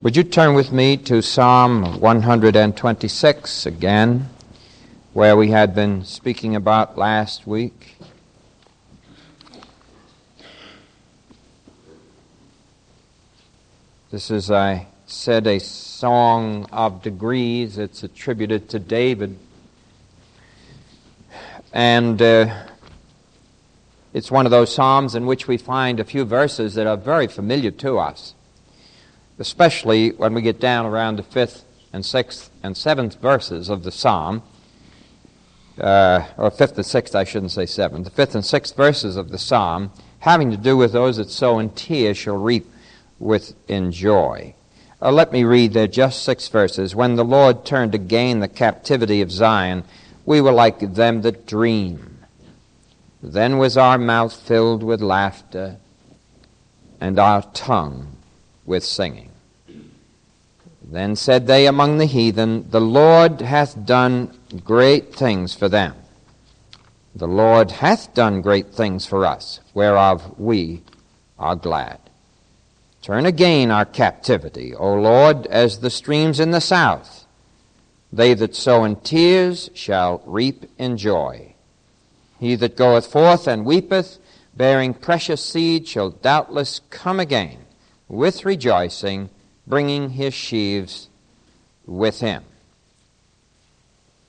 Would you turn with me to Psalm 126 again, where we had been speaking about last week? This is, I said, a song of degrees. It's attributed to David. And uh, it's one of those psalms in which we find a few verses that are very familiar to us especially when we get down around the fifth and sixth and seventh verses of the psalm, uh, or fifth and sixth, I shouldn't say seventh, the fifth and sixth verses of the psalm, having to do with those that sow in tears shall reap with in joy. Uh, let me read there just six verses. When the Lord turned again the captivity of Zion, we were like them that dream. Then was our mouth filled with laughter, and our tongue with singing. Then said they among the heathen, The Lord hath done great things for them. The Lord hath done great things for us, whereof we are glad. Turn again our captivity, O Lord, as the streams in the south. They that sow in tears shall reap in joy. He that goeth forth and weepeth, bearing precious seed, shall doubtless come again with rejoicing bringing his sheaves with him.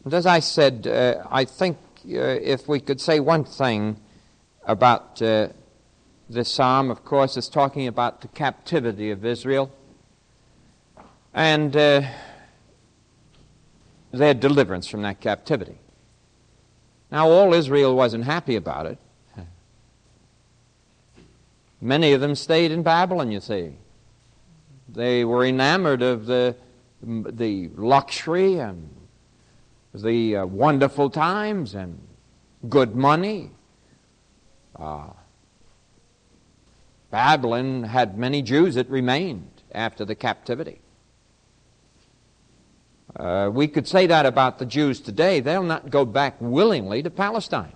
And as I said, uh, I think uh, if we could say one thing about uh, this psalm, of course, it's talking about the captivity of Israel and uh, their deliverance from that captivity. Now, all Israel wasn't happy about it. Many of them stayed in Babylon, you see. They were enamored of the, the luxury and the uh, wonderful times and good money. Uh, Babylon had many Jews that remained after the captivity. Uh, we could say that about the Jews today. They'll not go back willingly to Palestine.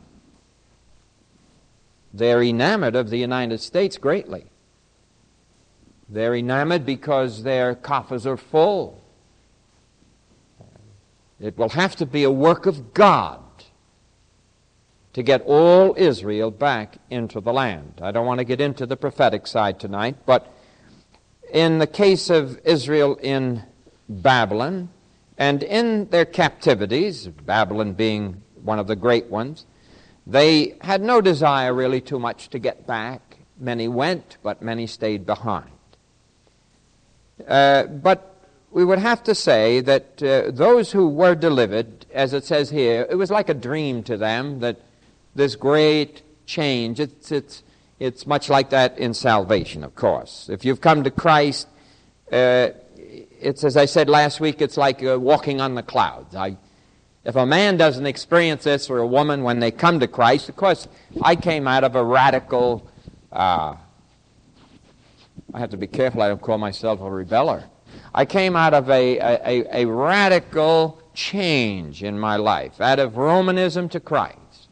They're enamored of the United States greatly. They're enamored because their coffers are full. It will have to be a work of God to get all Israel back into the land. I don't want to get into the prophetic side tonight, but in the case of Israel in Babylon and in their captivities, Babylon being one of the great ones, they had no desire really too much to get back. Many went, but many stayed behind. Uh, but we would have to say that uh, those who were delivered, as it says here, it was like a dream to them that this great change, it's, it's, it's much like that in salvation, of course. If you've come to Christ, uh, it's as I said last week, it's like uh, walking on the clouds. I, if a man doesn't experience this or a woman when they come to Christ, of course, I came out of a radical uh, I have to be careful I don't call myself a rebeller. I came out of a, a, a radical change in my life, out of Romanism to Christ.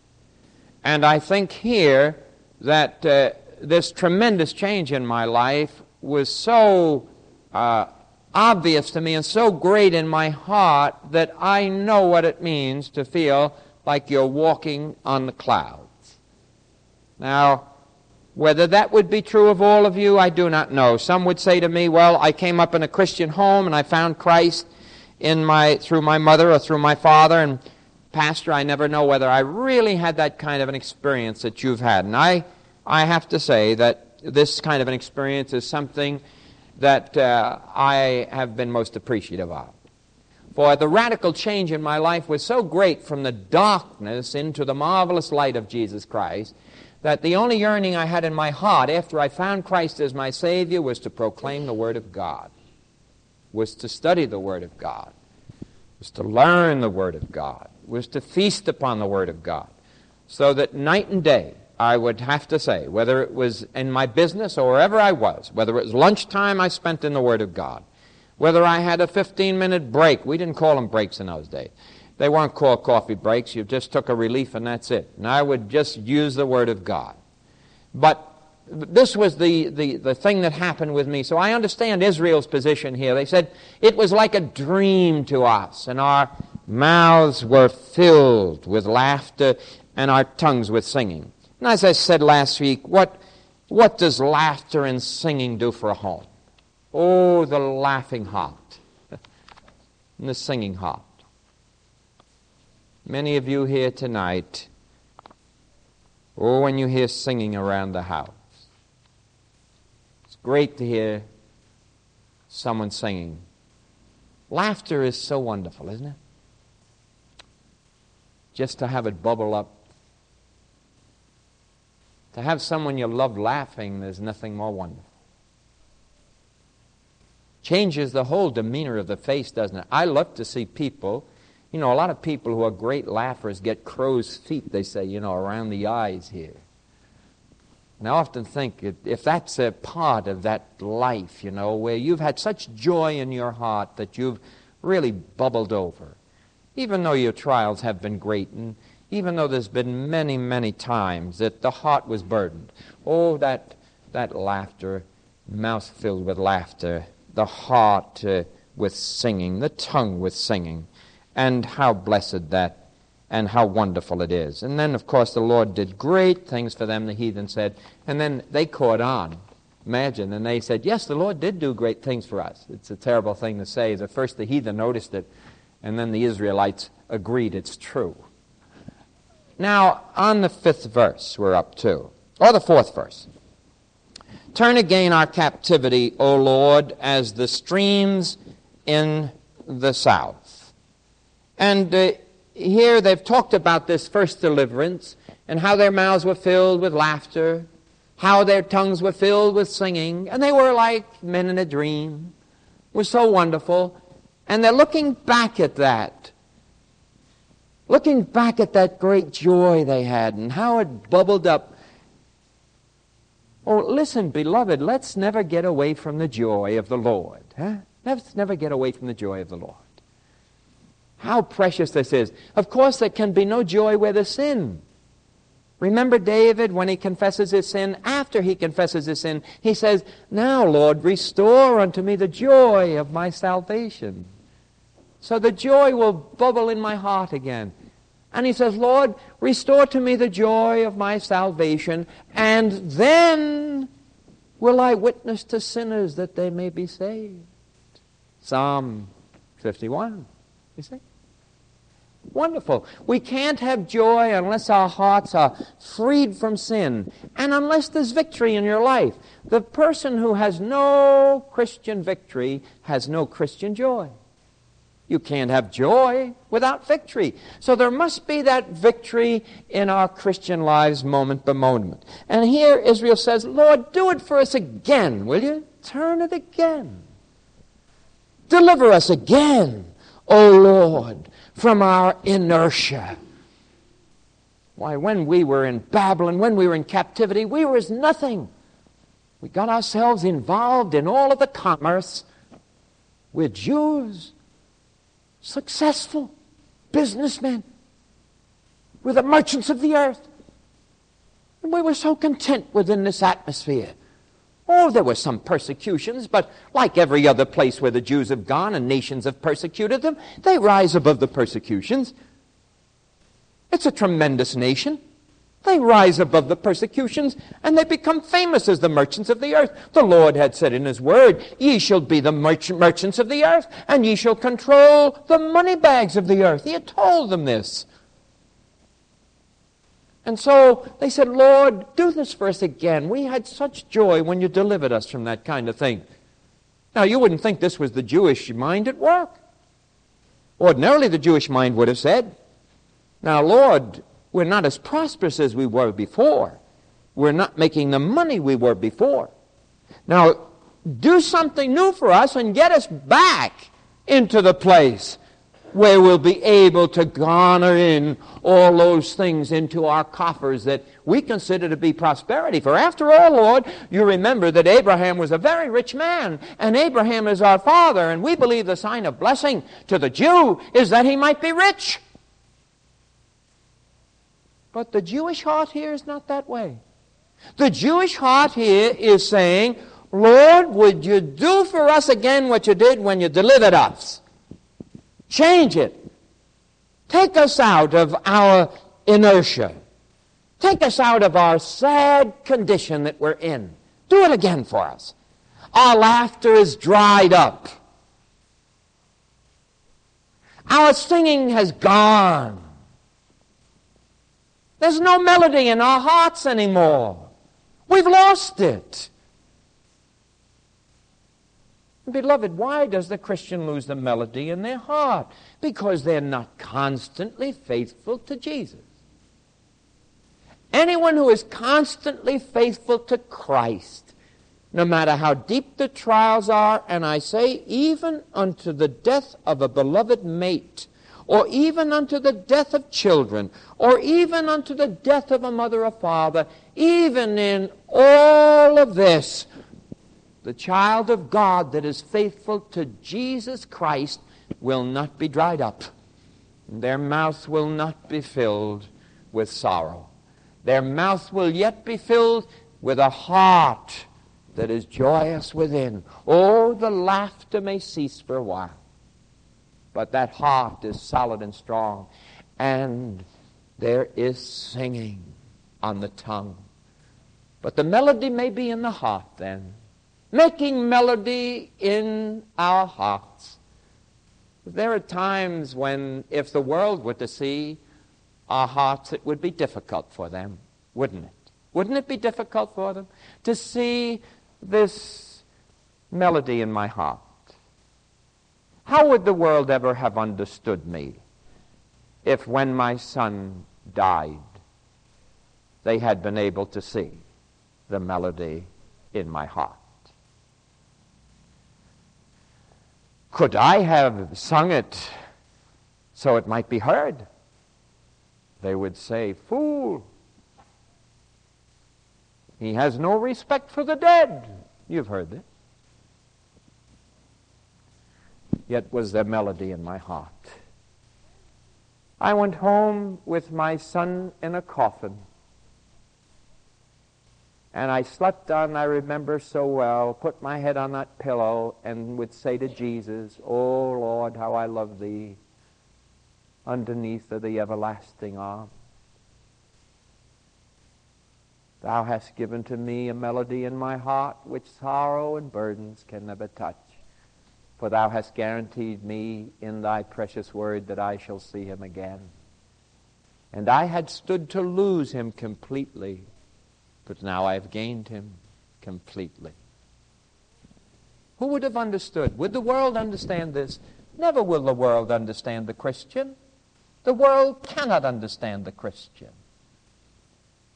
And I think here that uh, this tremendous change in my life was so uh, obvious to me and so great in my heart that I know what it means to feel like you're walking on the clouds. Now, whether that would be true of all of you, I do not know. Some would say to me, well, I came up in a Christian home and I found Christ in my, through my mother or through my father, and Pastor, I never know whether I really had that kind of an experience that you've had. And I, I have to say that this kind of an experience is something that uh, I have been most appreciative of. For the radical change in my life was so great from the darkness into the marvelous light of Jesus Christ that the only yearning I had in my heart after I found Christ as my Savior was to proclaim the Word of God, was to study the Word of God, was to learn the Word of God, was to feast upon the Word of God. So that night and day, I would have to say, whether it was in my business or wherever I was, whether it was lunchtime I spent in the Word of God, whether I had a 15 minute break, we didn't call them breaks in those days. They weren't called coffee breaks. You just took a relief and that's it. And I would just use the Word of God. But this was the, the, the thing that happened with me. So I understand Israel's position here. They said it was like a dream to us, and our mouths were filled with laughter and our tongues with singing. And as I said last week, what, what does laughter and singing do for a home? Oh, the laughing heart and the singing heart. Many of you here tonight, or when you hear singing around the house, it's great to hear someone singing. Laughter is so wonderful, isn't it? Just to have it bubble up. To have someone you love laughing, there's nothing more wonderful. Changes the whole demeanor of the face, doesn't it? I love to see people you know, a lot of people who are great laughers get crow's feet, they say, you know, around the eyes here. And I often think if that's a part of that life, you know, where you've had such joy in your heart that you've really bubbled over, even though your trials have been great, and even though there's been many, many times that the heart was burdened, oh, that, that laughter, mouth filled with laughter, the heart uh, with singing, the tongue with singing and how blessed that and how wonderful it is. And then, of course, the Lord did great things for them, the heathen said. And then they caught on. Imagine. And they said, Yes, the Lord did do great things for us. It's a terrible thing to say. At first, the heathen noticed it, and then the Israelites agreed it's true. Now, on the fifth verse, we're up to, or the fourth verse. Turn again our captivity, O Lord, as the streams in the south. And uh, here they've talked about this first deliverance and how their mouths were filled with laughter, how their tongues were filled with singing, and they were like men in a dream. It was so wonderful. And they're looking back at that. Looking back at that great joy they had and how it bubbled up. Oh, listen, beloved, let's never get away from the joy of the Lord. Huh? Let's never get away from the joy of the Lord. How precious this is. Of course, there can be no joy where there's sin. Remember David when he confesses his sin? After he confesses his sin, he says, Now, Lord, restore unto me the joy of my salvation. So the joy will bubble in my heart again. And he says, Lord, restore to me the joy of my salvation, and then will I witness to sinners that they may be saved. Psalm 51, you see? Wonderful. We can't have joy unless our hearts are freed from sin and unless there's victory in your life. The person who has no Christian victory has no Christian joy. You can't have joy without victory. So there must be that victory in our Christian lives moment by moment. And here Israel says, Lord, do it for us again, will you? Turn it again. Deliver us again, O Lord from our inertia. Why, when we were in Babylon, when we were in captivity, we were as nothing. We got ourselves involved in all of the commerce. We're Jews, successful businessmen. We're the merchants of the earth. And we were so content within this atmosphere. Oh, there were some persecutions, but like every other place where the Jews have gone and nations have persecuted them, they rise above the persecutions. It's a tremendous nation. They rise above the persecutions and they become famous as the merchants of the earth. The Lord had said in His word, Ye shall be the merchants of the earth, and ye shall control the money bags of the earth. He had told them this. And so they said, Lord, do this for us again. We had such joy when you delivered us from that kind of thing. Now, you wouldn't think this was the Jewish mind at work. Ordinarily, the Jewish mind would have said, Now, Lord, we're not as prosperous as we were before. We're not making the money we were before. Now, do something new for us and get us back into the place where we'll be able to garner in all those things into our coffers that we consider to be prosperity. For after all, Lord, you remember that Abraham was a very rich man, and Abraham is our father, and we believe the sign of blessing to the Jew is that he might be rich. But the Jewish heart here is not that way. The Jewish heart here is saying, Lord, would you do for us again what you did when you delivered us? Change it. Take us out of our inertia. Take us out of our sad condition that we're in. Do it again for us. Our laughter is dried up. Our singing has gone. There's no melody in our hearts anymore. We've lost it. Beloved, why does the Christian lose the melody in their heart? Because they're not constantly faithful to Jesus. Anyone who is constantly faithful to Christ, no matter how deep the trials are, and I say, even unto the death of a beloved mate, or even unto the death of children, or even unto the death of a mother or father, even in all of this, the child of God that is faithful to Jesus Christ will not be dried up. Their mouth will not be filled with sorrow. Their mouth will yet be filled with a heart that is joyous within. Oh, the laughter may cease for a while, but that heart is solid and strong, and there is singing on the tongue. But the melody may be in the heart then making melody in our hearts. There are times when, if the world were to see our hearts, it would be difficult for them, wouldn't it? Wouldn't it be difficult for them to see this melody in my heart? How would the world ever have understood me if, when my son died, they had been able to see the melody in my heart? Could I have sung it so it might be heard? They would say, Fool! He has no respect for the dead. You've heard this. Yet was there melody in my heart. I went home with my son in a coffin. And I slept on, I remember so well, put my head on that pillow and would say to Jesus, Oh Lord, how I love thee, underneath of the everlasting arm. Thou hast given to me a melody in my heart which sorrow and burdens can never touch. For thou hast guaranteed me in thy precious word that I shall see him again. And I had stood to lose him completely but now I have gained him completely. Who would have understood? Would the world understand this? Never will the world understand the Christian. The world cannot understand the Christian.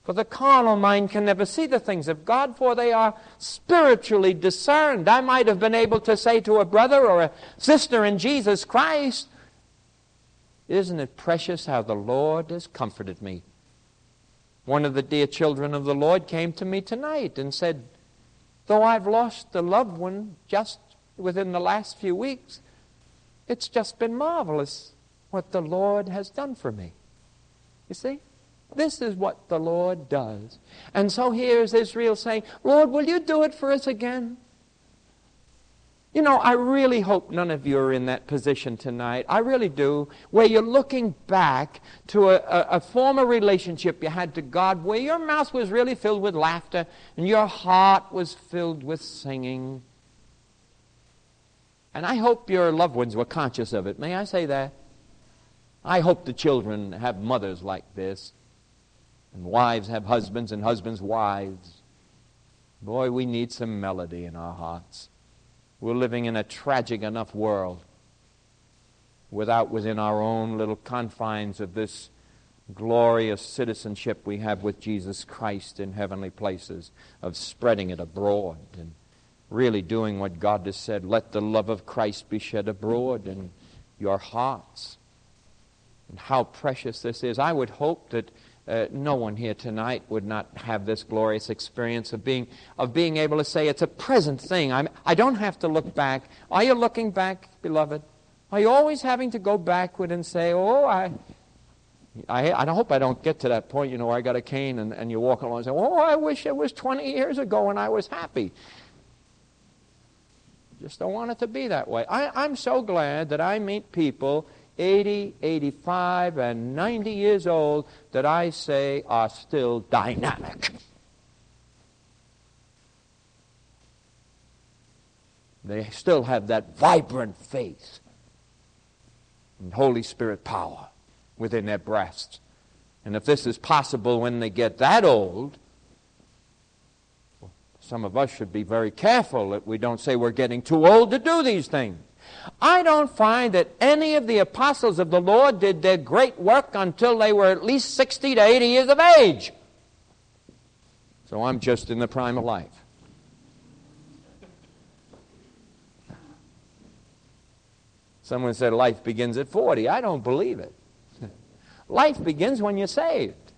For the carnal mind can never see the things of God, for they are spiritually discerned. I might have been able to say to a brother or a sister in Jesus Christ, Isn't it precious how the Lord has comforted me? One of the dear children of the Lord came to me tonight and said, Though I've lost a loved one just within the last few weeks, it's just been marvelous what the Lord has done for me. You see? This is what the Lord does. And so here's Israel saying, Lord, will you do it for us again? You know, I really hope none of you are in that position tonight. I really do. Where you're looking back to a, a, a, former relationship you had to God where your mouth was really filled with laughter and your heart was filled with singing. And I hope your loved ones were conscious of it. May I say that? I hope the children have mothers like this, and wives have husbands, and husbands wives. Boy, we need some melody in our hearts. We're living in a tragic enough world without within our own little confines of this glorious citizenship we have with Jesus Christ in heavenly places, of spreading it abroad and really doing what God has said. Let the love of Christ be shed abroad in your hearts. And how precious this is. I would hope that uh, no one here tonight would not have this glorious experience of being, of being able to say it's a present thing. I'm, I don't have to look back. Are you looking back, beloved? Are you always having to go backward and say, oh, I, I, I hope I don't get to that point, you know, where I got a cane and, and you walk along and say, oh, I wish it was 20 years ago and I was happy. Just don't want it to be that way. I, I'm so glad that I meet people 80, 85, and 90 years old that I say are still dynamic. They still have that vibrant faith and Holy Spirit power within their breasts. And if this is possible when they get that old, some of us should be very careful that we don't say we're getting too old to do these things. I don't find that any of the apostles of the Lord did their great work until they were at least 60 to 80 years of age. So I'm just in the prime of life. Someone said life begins at 40. I don't believe it. life begins when you're saved.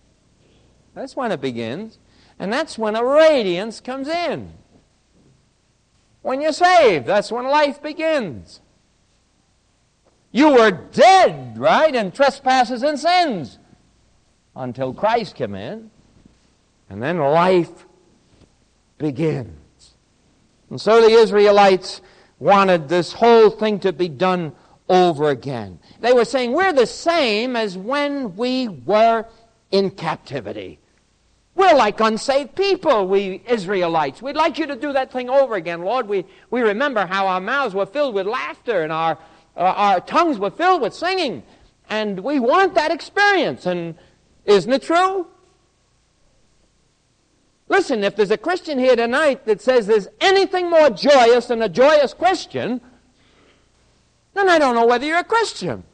That's when it begins. And that's when a radiance comes in. When you're saved, that's when life begins. You were dead, right, in trespasses and sins until Christ came in. And then life begins. And so the Israelites wanted this whole thing to be done over again. They were saying, We're the same as when we were in captivity. We're like unsaved people, we Israelites. We'd like you to do that thing over again, Lord. We, we remember how our mouths were filled with laughter and our, uh, our tongues were filled with singing. And we want that experience. And isn't it true? Listen, if there's a Christian here tonight that says there's anything more joyous than a joyous Christian, then I don't know whether you're a Christian.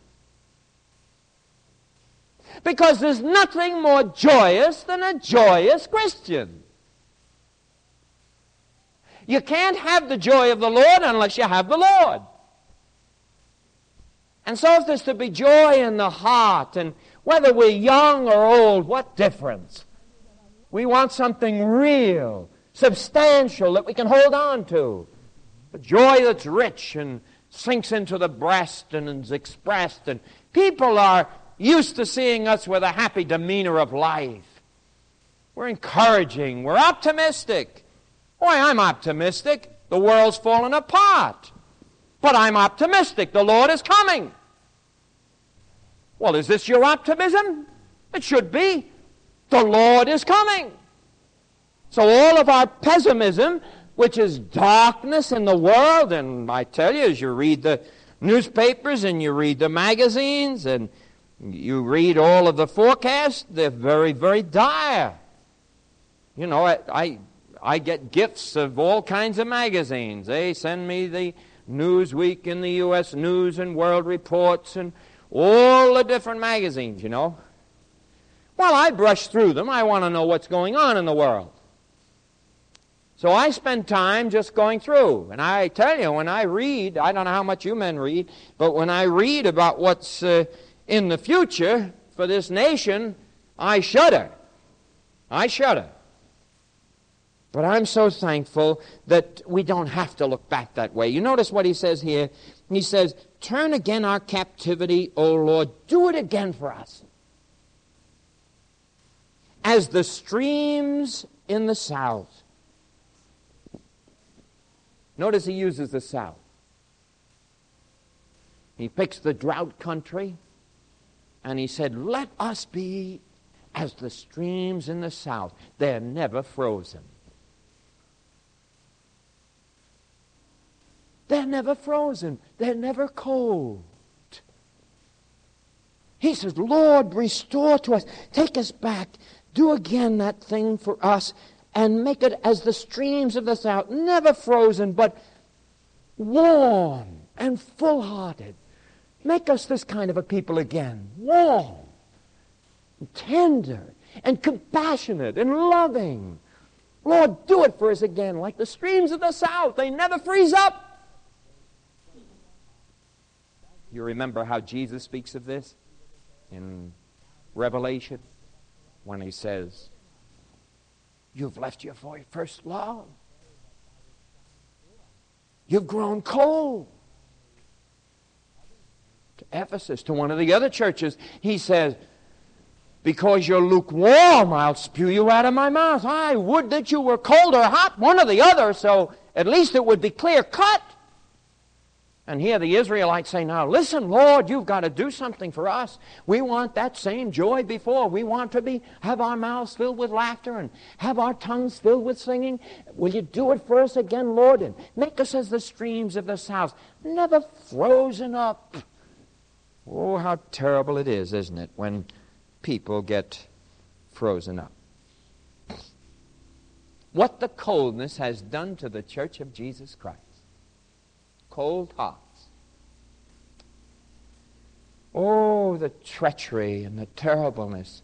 Because there's nothing more joyous than a joyous Christian. You can't have the joy of the Lord unless you have the Lord. And so, if there's to be joy in the heart, and whether we're young or old, what difference? We want something real, substantial that we can hold on to. A joy that's rich and sinks into the breast and is expressed. And people are used to seeing us with a happy demeanor of life. We're encouraging. We're optimistic. Why, I'm optimistic. The world's fallen apart. But I'm optimistic. The Lord is coming. Well, is this your optimism? It should be. The Lord is coming. So all of our pessimism, which is darkness in the world, and I tell you, as you read the newspapers and you read the magazines and you read all of the forecasts, they're very, very dire. You know, I, I, I get gifts of all kinds of magazines. They send me the Newsweek and the U.S. News and World Reports and all the different magazines, you know. Well, I brush through them. I want to know what's going on in the world. So I spend time just going through. And I tell you, when I read, I don't know how much you men read, but when I read about what's uh, in the future for this nation, I shudder. I shudder. But I'm so thankful that we don't have to look back that way. You notice what he says here? He says, Turn again our captivity, O Lord. Do it again for us as the streams in the south. Notice he uses the south. He picks the drought country and he said, Let us be as the streams in the south. They're never frozen. They're never frozen. They're never cold. He says, Lord, restore to us. Take us back do again that thing for us and make it as the streams of the south, never frozen, but warm and full hearted. Make us this kind of a people again. Warm, and tender, and compassionate, and loving. Lord, do it for us again, like the streams of the south. They never freeze up. You remember how Jesus speaks of this in Revelation? when he says, You've left your first love. You've grown cold. To Ephesus, to one of the other churches, he says, Because you're lukewarm, I'll spew you out of my mouth. I would that you were cold or hot, one or the other, so at least it would be clear cut. And here the Israelites say, Now listen, Lord, you've got to do something for us. We want that same joy before. We want to be have our mouths filled with laughter and have our tongues filled with singing. Will you do it for us again, Lord? And make us as the streams of the south, never frozen up. Oh, how terrible it is, isn't it, when people get frozen up. What the coldness has done to the church of Jesus Christ cold hearts. Oh, the treachery and the terribleness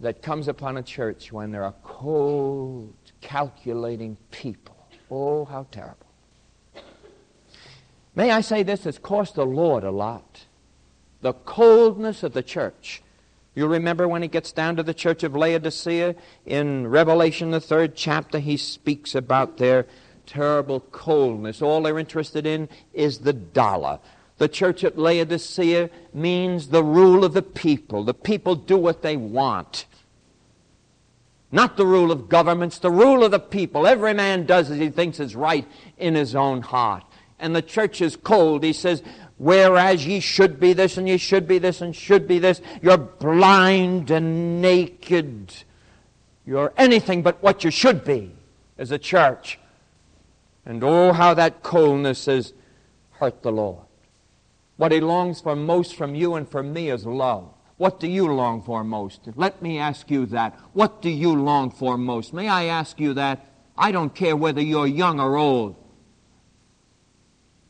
that comes upon a church when there are cold, calculating people. Oh, how terrible. May I say this has cost the Lord a lot. The coldness of the church. You'll remember when he gets down to the church of Laodicea in Revelation, the third chapter, he speaks about their terrible coldness. All they're interested in is the dollar. The church at Laodicea means the rule of the people. The people do what they want. Not the rule of governments, the rule of the people. Every man does as he thinks is right in his own heart. And the church is cold. He says, Whereas ye should be this and ye should be this and should be this, you're blind and naked. You're anything but what you should be as a church. And oh, how that coldness has hurt the Lord. What He longs for most from you and from me is love. What do you long for most? Let me ask you that. What do you long for most? May I ask you that? I don't care whether you're young or old.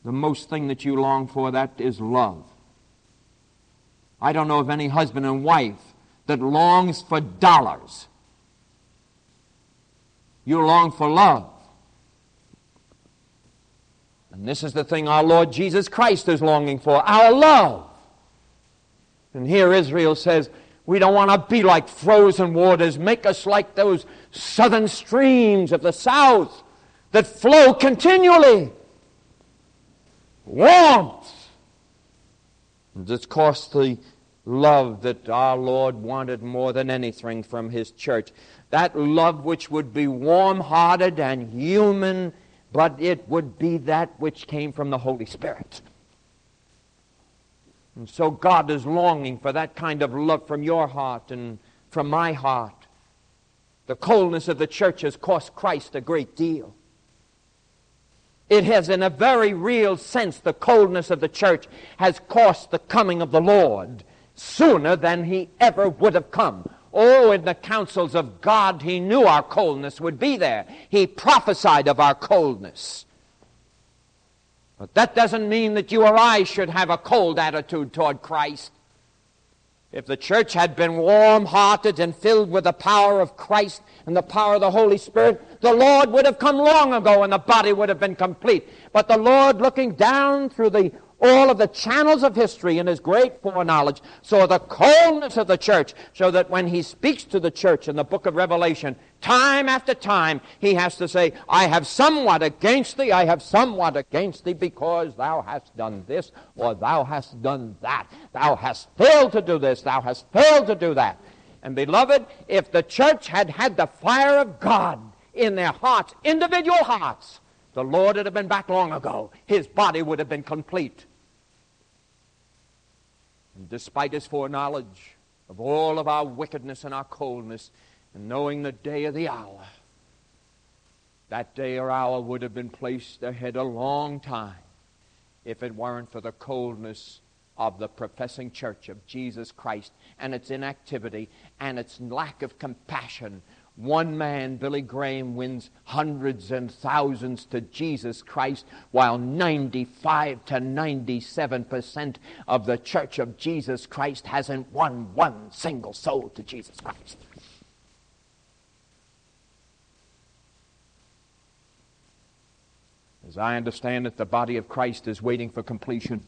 The most thing that you long for, that is love. I don't know of any husband and wife that longs for dollars. You long for love. And this is the thing our Lord Jesus Christ is longing for our love. And here Israel says, We don't want to be like frozen waters. Make us like those southern streams of the south that flow continually. Warmth. And it's cost the love that our Lord wanted more than anything from His church. That love which would be warm hearted and human but it would be that which came from the Holy Spirit. And so God is longing for that kind of love from your heart and from my heart. The coldness of the church has cost Christ a great deal. It has, in a very real sense, the coldness of the church has cost the coming of the Lord sooner than he ever would have come. Oh, in the counsels of God, he knew our coldness would be there. He prophesied of our coldness. But that doesn't mean that you or I should have a cold attitude toward Christ. If the church had been warm hearted and filled with the power of Christ and the power of the Holy Spirit, the Lord would have come long ago and the body would have been complete. But the Lord, looking down through the all of the channels of history in his great foreknowledge, saw the coldness of the church, so that when he speaks to the church in the book of Revelation, time after time, he has to say, I have somewhat against thee, I have somewhat against thee, because thou hast done this, or thou hast done that. Thou hast failed to do this, thou hast failed to do that. And beloved, if the church had had the fire of God in their hearts, individual hearts, the Lord would have been back long ago. His body would have been complete. And despite his foreknowledge of all of our wickedness and our coldness, and knowing the day of the hour, that day or hour would have been placed ahead a long time if it weren't for the coldness of the professing church of Jesus Christ and its inactivity and its lack of compassion one man, Billy Graham, wins hundreds and thousands to Jesus Christ, while 95 to 97 percent of the church of Jesus Christ hasn't won one single soul to Jesus Christ. As I understand it, the body of Christ is waiting for completion.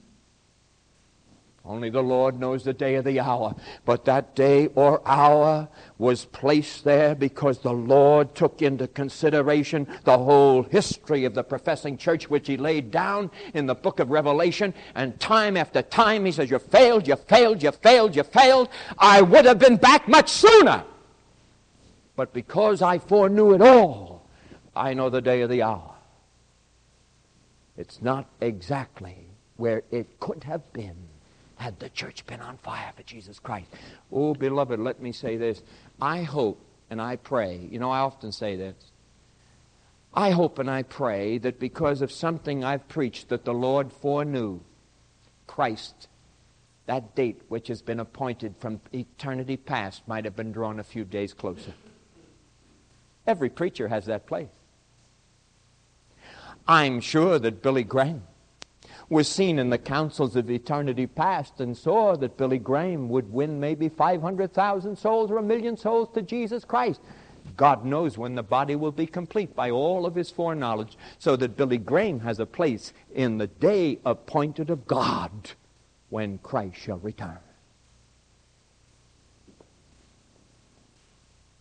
Only the Lord knows the day or the hour. But that day or hour was placed there because the Lord took into consideration the whole history of the professing church, which He laid down in the book of Revelation. And time after time, He says, You failed, you failed, you failed, you failed. I would have been back much sooner. But because I foreknew it all, I know the day or the hour. It's not exactly where it could have been had the church been on fire for Jesus Christ. Oh, beloved, let me say this. I hope and I pray, you know, I often say this. I hope and I pray that because of something I've preached that the Lord foreknew, Christ, that date which has been appointed from eternity past might have been drawn a few days closer. Every preacher has that place. I'm sure that Billy Graham was seen in the councils of eternity past and saw that Billy Graham would win maybe 500,000 souls or a million souls to Jesus Christ. God knows when the body will be complete by all of his foreknowledge, so that Billy Graham has a place in the day appointed of God when Christ shall return.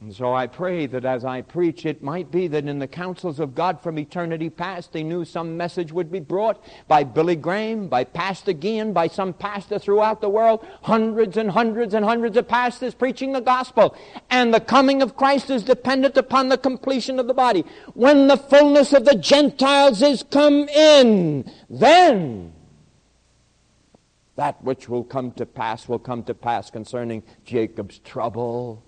And so I pray that as I preach, it might be that in the counsels of God from eternity past, they knew some message would be brought by Billy Graham, by Pastor Geehan, by some pastor throughout the world, hundreds and hundreds and hundreds of pastors preaching the gospel. And the coming of Christ is dependent upon the completion of the body. When the fullness of the Gentiles is come in, then that which will come to pass will come to pass concerning Jacob's trouble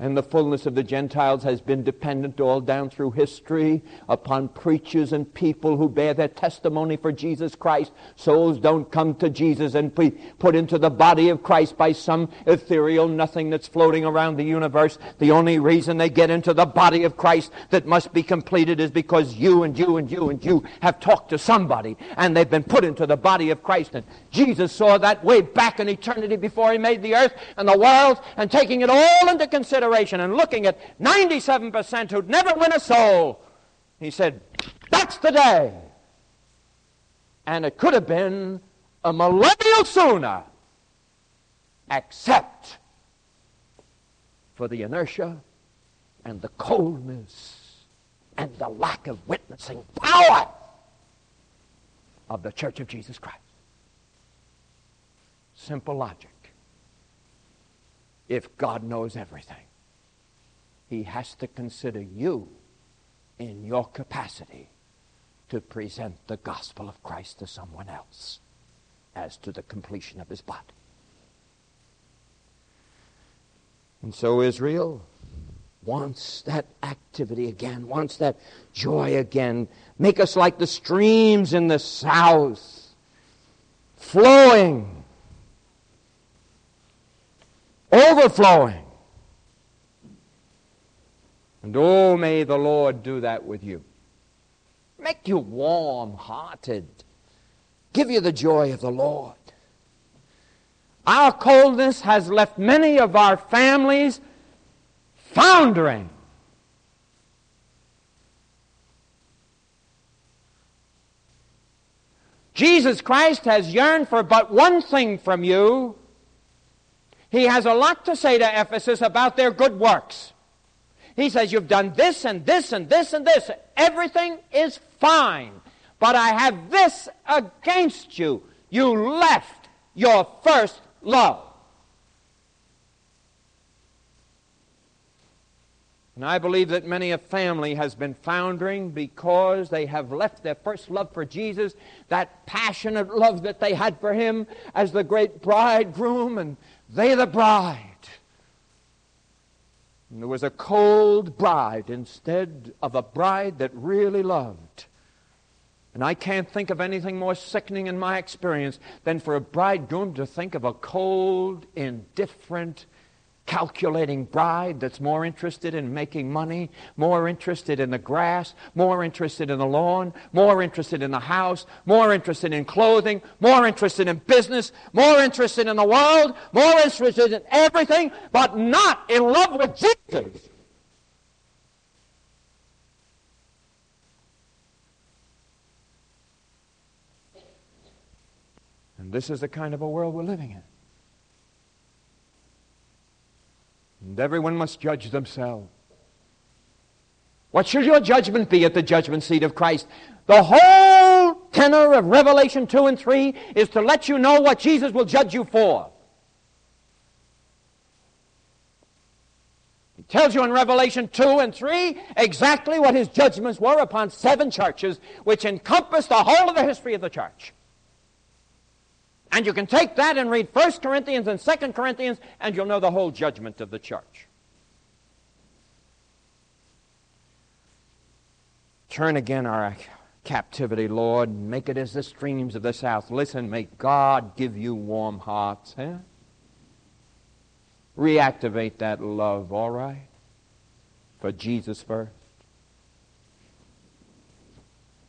and the fullness of the Gentiles has been dependent all down through history upon preachers and people who bear their testimony for Jesus Christ. Souls don't come to Jesus and be put into the body of Christ by some ethereal nothing that's floating around the universe. The only reason they get into the body of Christ that must be completed is because you and you and you and you have talked to somebody and they've been put into the body of Christ. And Jesus saw that way back in eternity before he made the earth and the world and taking it all into consideration generation and looking at 97% who'd never win a soul, he said, That's the day. And it could have been a millennial sooner, except for the inertia and the coldness and the lack of witnessing power of the Church of Jesus Christ. Simple logic. If God knows everything, he has to consider you in your capacity to present the gospel of Christ to someone else as to the completion of his body. And so Israel wants that activity again, wants that joy again. Make us like the streams in the south, flowing, overflowing and oh, may the Lord do that with you. Make you warm hearted. Give you the joy of the Lord. Our coldness has left many of our families foundering. Jesus Christ has yearned for but one thing from you. He has a lot to say to Ephesus about their good works. He says, You've done this and this and this and this. Everything is fine. But I have this against you. You left your first love. And I believe that many a family has been foundering because they have left their first love for Jesus, that passionate love that they had for Him as the great bridegroom, and they the bride. And there was a cold bride instead of a bride that really loved. And I can't think of anything more sickening in my experience than for a bridegroom to think of a cold, indifferent, calculating bride that's more interested in making money, more interested in the grass, more interested in the lawn, more interested in the house, more interested in clothing, more interested in business, more interested in the world, more interested in everything, but not in love with Jesus. And this is the kind of a world we're living in. And everyone must judge themselves. What should your judgment be at the judgment seat of Christ? The whole tenor of Revelation 2 and 3 is to let you know what Jesus will judge you for. He tells you in Revelation 2 and 3 exactly what his judgments were upon seven churches, which encompass the whole of the history of the church. And you can take that and read 1 Corinthians and 2 Corinthians, and you'll know the whole judgment of the church. Turn again our captivity, Lord. Make it as the streams of the south. Listen, may God give you warm hearts. Eh? Reactivate that love, all right? For Jesus first.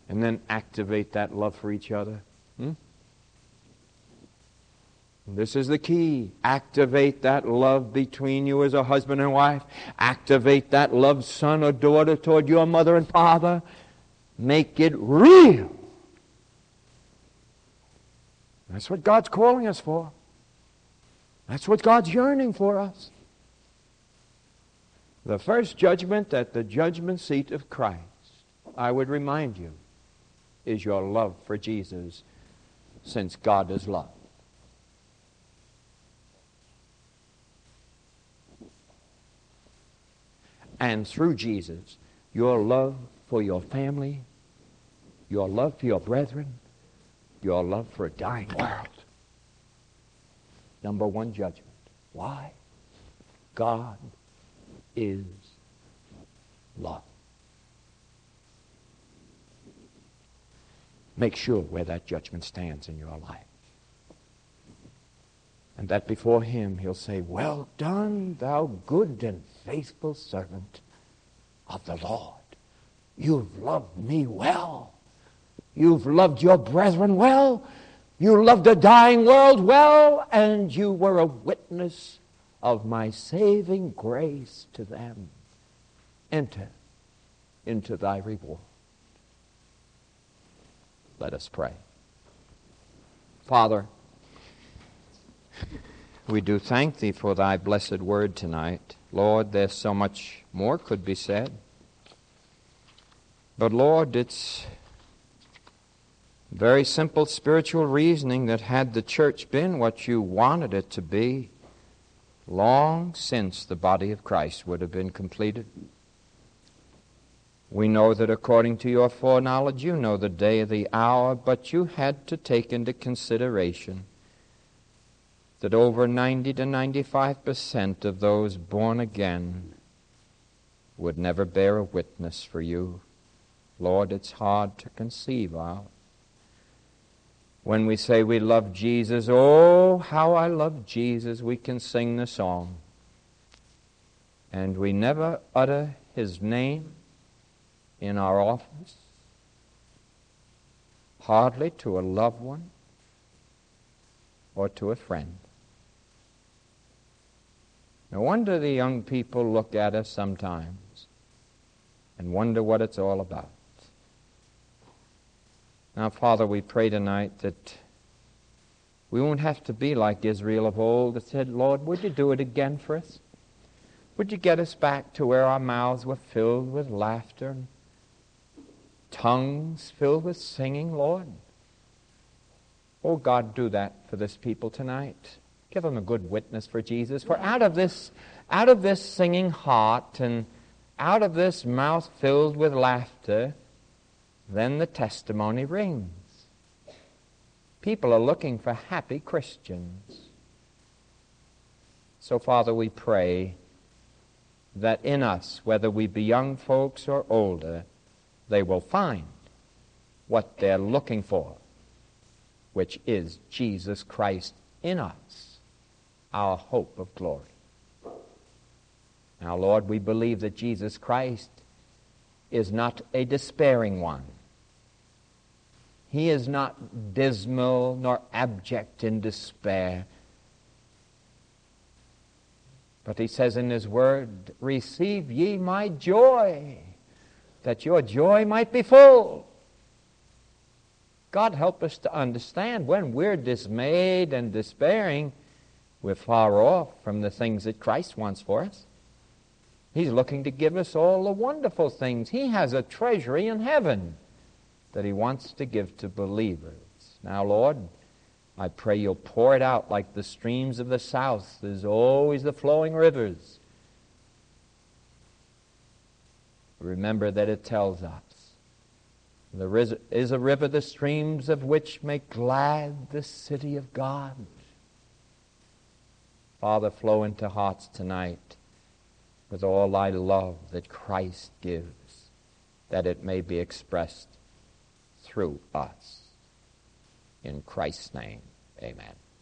And then activate that love for each other. Hmm? This is the key. Activate that love between you as a husband and wife. Activate that love, son or daughter, toward your mother and father. Make it real. That's what God's calling us for. That's what God's yearning for us. The first judgment at the judgment seat of Christ, I would remind you, is your love for Jesus, since God is love. And through Jesus, your love for your family, your love for your brethren, your love for a dying world. Number one judgment. Why? God is love. Make sure where that judgment stands in your life. And that before him he'll say, Well done, thou good and faithful servant of the Lord. You've loved me well. You've loved your brethren well. You loved a dying world well, and you were a witness of my saving grace to them. Enter into thy reward. Let us pray. Father, we do thank thee for thy blessed word tonight. Lord, there's so much more could be said. But Lord, it's very simple spiritual reasoning that had the church been what you wanted it to be, long since the body of Christ would have been completed. We know that according to your foreknowledge, you know the day of the hour, but you had to take into consideration that over 90 to 95 percent of those born again would never bear a witness for you. Lord, it's hard to conceive of. When we say we love Jesus, oh, how I love Jesus, we can sing the song. And we never utter his name in our office, hardly to a loved one or to a friend. No wonder the young people look at us sometimes and wonder what it's all about. Now, Father, we pray tonight that we won't have to be like Israel of old that said, Lord, would you do it again for us? Would you get us back to where our mouths were filled with laughter and tongues filled with singing, Lord? Oh, God, do that for this people tonight. Give them a good witness for Jesus. For out of this, out of this singing heart and out of this mouth filled with laughter, then the testimony rings. People are looking for happy Christians. So, Father, we pray that in us, whether we be young folks or older, they will find what they're looking for, which is Jesus Christ in us our hope of glory. Now, Lord, we believe that Jesus Christ is not a despairing one. He is not dismal nor abject in despair. But he says in his word, Receive ye my joy, that your joy might be full. God help us to understand when we're dismayed and despairing, we're far off from the things that Christ wants for us. He's looking to give us all the wonderful things. He has a treasury in heaven that He wants to give to believers. Now, Lord, I pray you'll pour it out like the streams of the south. There's always the flowing rivers. Remember that it tells us there is a river, the streams of which make glad the city of God. Father, flow into hearts tonight with all thy love that Christ gives, that it may be expressed through us. In Christ's name, amen.